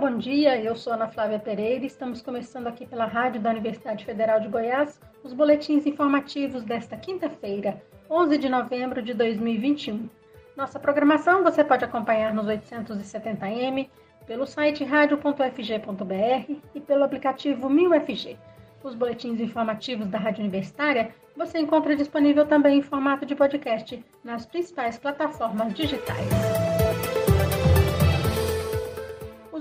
bom dia. Eu sou Ana Flávia Pereira e estamos começando aqui pela Rádio da Universidade Federal de Goiás os boletins informativos desta quinta-feira, 11 de novembro de 2021. Nossa programação você pode acompanhar nos 870m, pelo site radio.fg.br e pelo aplicativo 1000FG. Os boletins informativos da Rádio Universitária você encontra disponível também em formato de podcast nas principais plataformas digitais.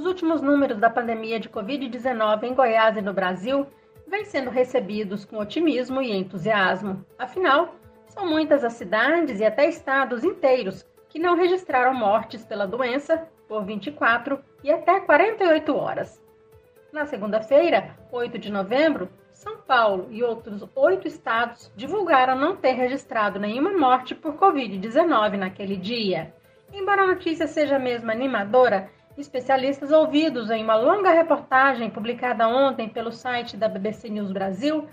Últimos números da pandemia de Covid-19 em Goiás e no Brasil vêm sendo recebidos com otimismo e entusiasmo. Afinal, são muitas as cidades e até estados inteiros que não registraram mortes pela doença por 24 e até 48 horas. Na segunda-feira, 8 de novembro, São Paulo e outros oito estados divulgaram não ter registrado nenhuma morte por Covid-19 naquele dia. Embora a notícia seja mesmo animadora, Especialistas ouvidos em uma longa reportagem publicada ontem pelo site da BBC News Brasil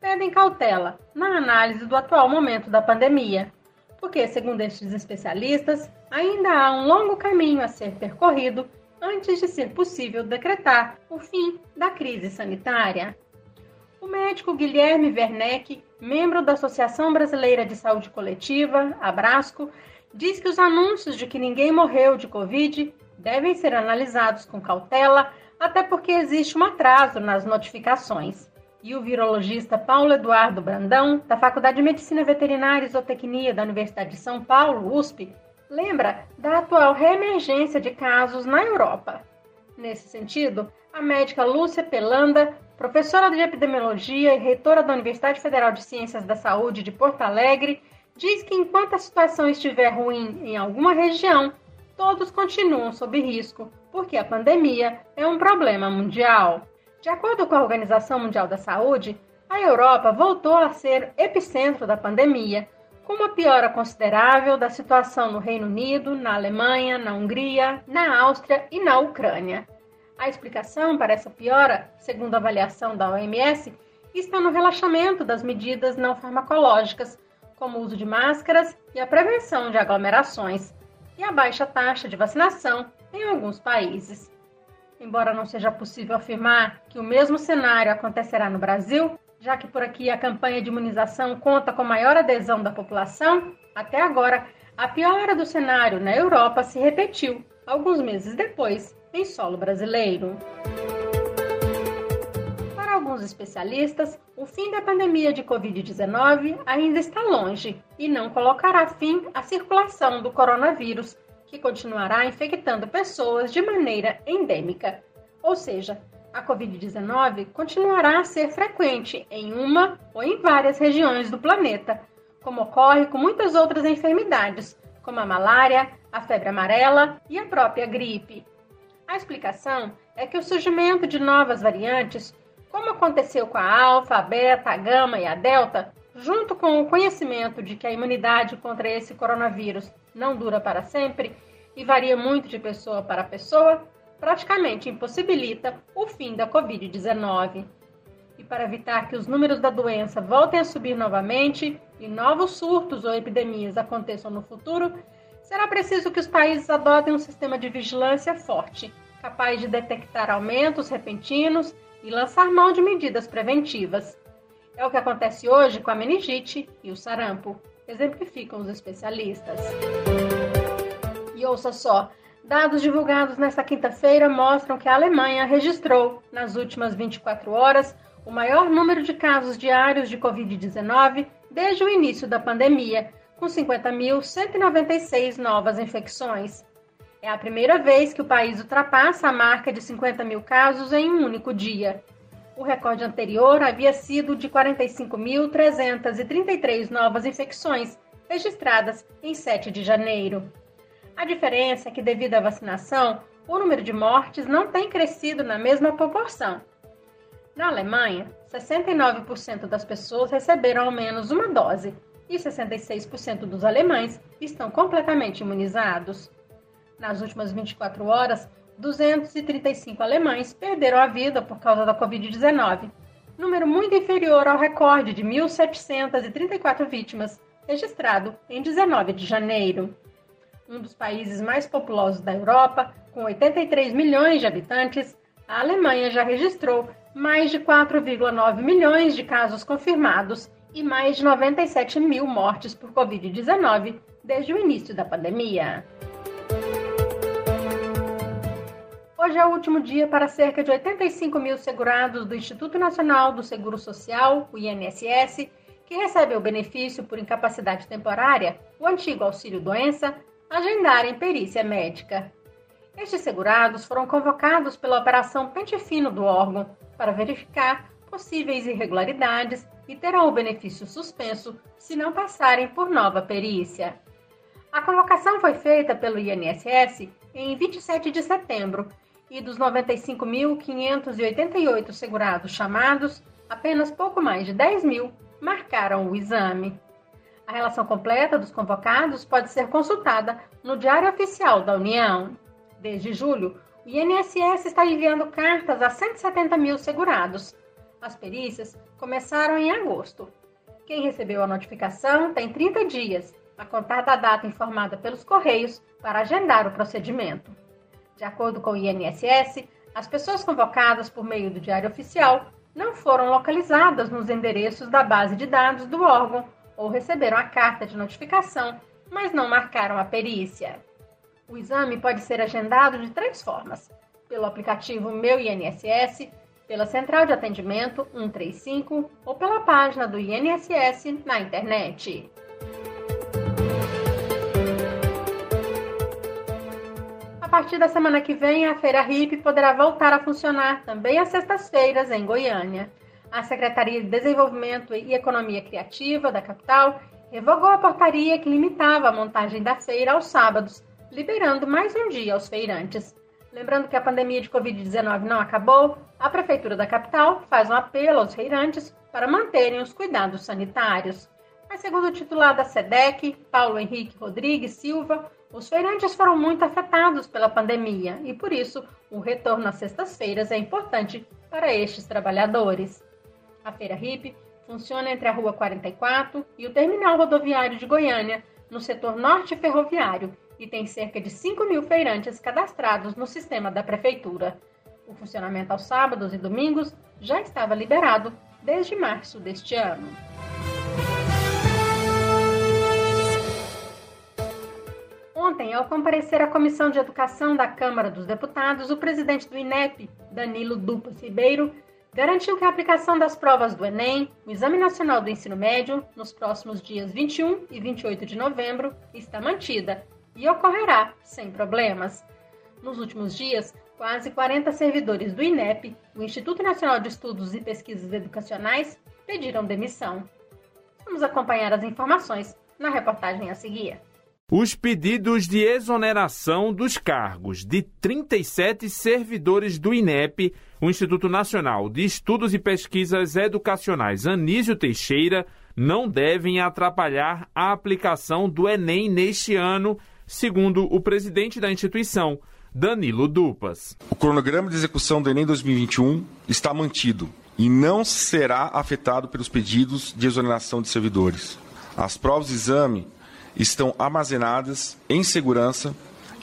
pedem cautela na análise do atual momento da pandemia, porque, segundo estes especialistas, ainda há um longo caminho a ser percorrido antes de ser possível decretar o fim da crise sanitária. O médico Guilherme Werneck, membro da Associação Brasileira de Saúde Coletiva, Abrasco, diz que os anúncios de que ninguém morreu de Covid devem ser analisados com cautela, até porque existe um atraso nas notificações. E o virologista Paulo Eduardo Brandão, da Faculdade de Medicina Veterinária e Zootecnia da Universidade de São Paulo, USP, lembra da atual reemergência de casos na Europa. Nesse sentido, a médica Lúcia Pelanda, professora de epidemiologia e reitora da Universidade Federal de Ciências da Saúde de Porto Alegre, diz que enquanto a situação estiver ruim em alguma região, todos continuam sob risco, porque a pandemia é um problema mundial. De acordo com a Organização Mundial da Saúde, a Europa voltou a ser epicentro da pandemia, com uma piora considerável da situação no Reino Unido, na Alemanha, na Hungria, na Áustria e na Ucrânia. A explicação para essa piora, segundo a avaliação da OMS, está no relaxamento das medidas não farmacológicas, como o uso de máscaras e a prevenção de aglomerações, e a baixa taxa de vacinação em alguns países. Embora não seja possível afirmar que o mesmo cenário acontecerá no Brasil, já que por aqui a campanha de imunização conta com maior adesão da população, até agora a piora do cenário na Europa se repetiu, alguns meses depois, em solo brasileiro. Alguns especialistas, o fim da pandemia de Covid-19 ainda está longe e não colocará fim à circulação do coronavírus, que continuará infectando pessoas de maneira endêmica. Ou seja, a Covid-19 continuará a ser frequente em uma ou em várias regiões do planeta, como ocorre com muitas outras enfermidades, como a malária, a febre amarela e a própria gripe. A explicação é que o surgimento de novas variantes como aconteceu com a alfa, a beta, a gama e a delta, junto com o conhecimento de que a imunidade contra esse coronavírus não dura para sempre e varia muito de pessoa para pessoa, praticamente impossibilita o fim da Covid-19. E para evitar que os números da doença voltem a subir novamente e novos surtos ou epidemias aconteçam no futuro, será preciso que os países adotem um sistema de vigilância forte, capaz de detectar aumentos repentinos e lançar mão de medidas preventivas. É o que acontece hoje com a meningite e o sarampo, exemplificam os especialistas. E ouça só, dados divulgados nesta quinta-feira mostram que a Alemanha registrou, nas últimas 24 horas, o maior número de casos diários de Covid-19 desde o início da pandemia, com 50.196 novas infecções. É a primeira vez que o país ultrapassa a marca de 50 mil casos em um único dia. O recorde anterior havia sido de 45.333 novas infecções registradas em 7 de janeiro. A diferença é que, devido à vacinação, o número de mortes não tem crescido na mesma proporção. Na Alemanha, 69% das pessoas receberam ao menos uma dose e 66% dos alemães estão completamente imunizados. Nas últimas 24 horas, 235 alemães perderam a vida por causa da Covid-19, número muito inferior ao recorde de 1.734 vítimas, registrado em 19 de janeiro. um dos países mais populosos da Europa, com 83 milhões de habitantes, a Alemanha já registrou mais de 4,9 milhões de casos confirmados e mais de 97 mil mortes por Covid-19 desde o início da pandemia. Hoje é o último dia para cerca de 85 mil segurados do Instituto Nacional do Seguro Social, o INSS, que recebem o benefício por incapacidade temporária, o antigo auxílio-doença, agendarem perícia médica. Estes segurados foram convocados pela Operação Pente Fino do órgão para verificar possíveis irregularidades e terão o benefício suspenso se não passarem por nova perícia. A convocação foi feita pelo INSS em 27 de setembro e dos 95.588 segurados chamados, apenas pouco mais de 10 mil marcaram o exame. A relação completa dos convocados pode ser consultada no Diário Oficial da União. Desde julho, o INSS está enviando cartas a 170 mil segurados. As perícias começaram em agosto. Quem recebeu a notificação tem 30 dias, a contar da data informada pelos Correios, para agendar o procedimento. De acordo com o INSS, as pessoas convocadas por meio do Diário Oficial não foram localizadas nos endereços da base de dados do órgão ou receberam a carta de notificação, mas não marcaram a perícia. O exame pode ser agendado de três formas: pelo aplicativo Meu INSS, pela central de atendimento 135 ou pela página do INSS na internet. Partir da semana que vem, a Feira RIP poderá voltar a funcionar também às sextas-feiras em Goiânia. A Secretaria de Desenvolvimento e Economia Criativa da capital revogou a portaria que limitava a montagem da feira aos sábados, liberando mais um dia aos feirantes. Lembrando que a pandemia de Covid-19 não acabou, a Prefeitura da capital faz um apelo aos feirantes para manterem os cuidados sanitários. Mas, segundo o titular da SEDEC, Paulo Henrique Rodrigues Silva, os feirantes foram muito afetados pela pandemia e, por isso, o retorno às sextas-feiras é importante para estes trabalhadores. A Feira RIP funciona entre a Rua 44 e o Terminal Rodoviário de Goiânia, no setor norte ferroviário, e tem cerca de 5 mil feirantes cadastrados no sistema da Prefeitura. O funcionamento aos sábados e domingos já estava liberado desde março deste ano. Ontem, ao comparecer à Comissão de Educação da Câmara dos Deputados, o presidente do INEP, Danilo Dupas Ribeiro, garantiu que a aplicação das provas do Enem, o Exame Nacional do Ensino Médio, nos próximos dias 21 e 28 de novembro, está mantida e ocorrerá sem problemas. Nos últimos dias, quase 40 servidores do INEP, o Instituto Nacional de Estudos e Pesquisas Educacionais, pediram demissão. Vamos acompanhar as informações na reportagem a seguir. Os pedidos de exoneração dos cargos de 37 servidores do INEP, o Instituto Nacional de Estudos e Pesquisas Educacionais Anísio Teixeira, não devem atrapalhar a aplicação do Enem neste ano, segundo o presidente da instituição, Danilo Dupas. O cronograma de execução do Enem 2021 está mantido e não será afetado pelos pedidos de exoneração de servidores. As provas de exame estão armazenadas em segurança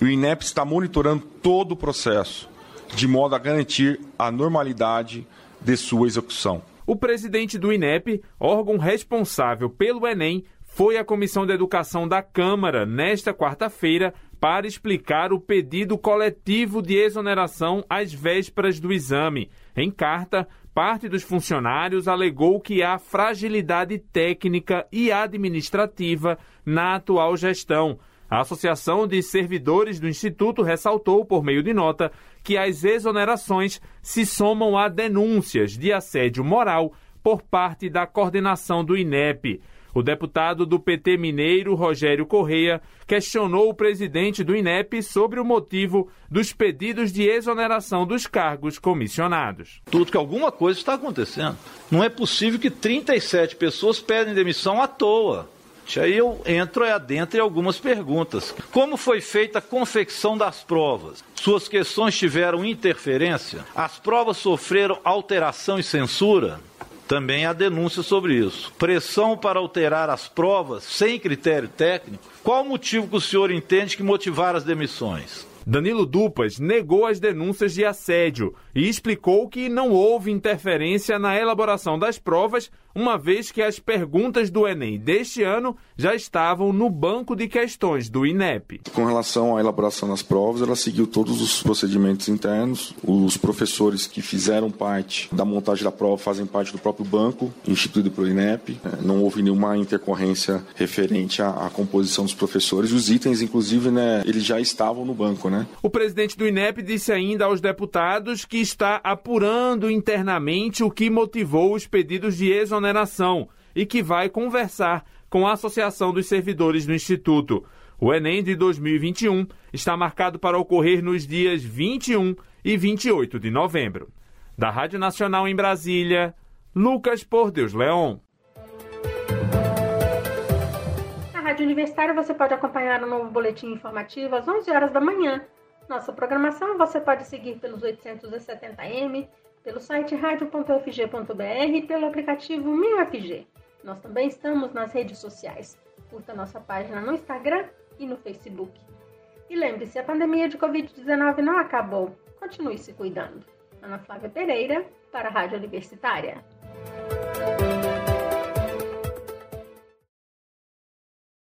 e o INEP está monitorando todo o processo, de modo a garantir a normalidade de sua execução. O presidente do INEP, órgão responsável pelo Enem, foi à Comissão de Educação da Câmara nesta quarta-feira para explicar o pedido coletivo de exoneração às vésperas do exame. Em carta, parte dos funcionários alegou que há fragilidade técnica e administrativa na atual gestão. A Associação de Servidores do Instituto ressaltou, por meio de nota, que as exonerações se somam a denúncias de assédio moral por parte da coordenação do INEP. O deputado do PT mineiro, Rogério Correia, questionou o presidente do INEP sobre o motivo dos pedidos de exoneração dos cargos comissionados. Tudo que alguma coisa está acontecendo. Não é possível que 37 pessoas pedem demissão à toa. Aí eu entro adentro em algumas perguntas. Como foi feita a confecção das provas? Suas questões tiveram interferência? As provas sofreram alteração e censura? Também há denúncias sobre isso. Pressão para alterar as provas sem critério técnico. Qual o motivo que o senhor entende que motivar as demissões? Danilo Dupas negou as denúncias de assédio e explicou que não houve interferência na elaboração das provas, uma vez que as perguntas do Enem deste ano já estavam no banco de questões do INEP. Com relação à elaboração das provas, ela seguiu todos os procedimentos internos. Os professores que fizeram parte da montagem da prova fazem parte do próprio banco instituído pelo INEP. É, não houve nenhuma intercorrência referente à, à composição dos professores. Os itens, inclusive, né, eles já estavam no banco, né? O presidente do INEP disse ainda aos deputados que está apurando internamente o que motivou os pedidos de exoneração e que vai conversar com a Associação dos Servidores do Instituto. O Enem de 2021 está marcado para ocorrer nos dias 21 e 28 de novembro. Da Rádio Nacional em Brasília, Lucas Por Deus Leon. Rádio Universitária você pode acompanhar o um novo boletim informativo às 11 horas da manhã. Nossa programação você pode seguir pelos 870m, pelo site radio.fg.br e pelo aplicativo MinUFG. Nós também estamos nas redes sociais. Curta nossa página no Instagram e no Facebook. E lembre-se, a pandemia de Covid-19 não acabou. Continue se cuidando. Ana Flávia Pereira, para a Rádio Universitária.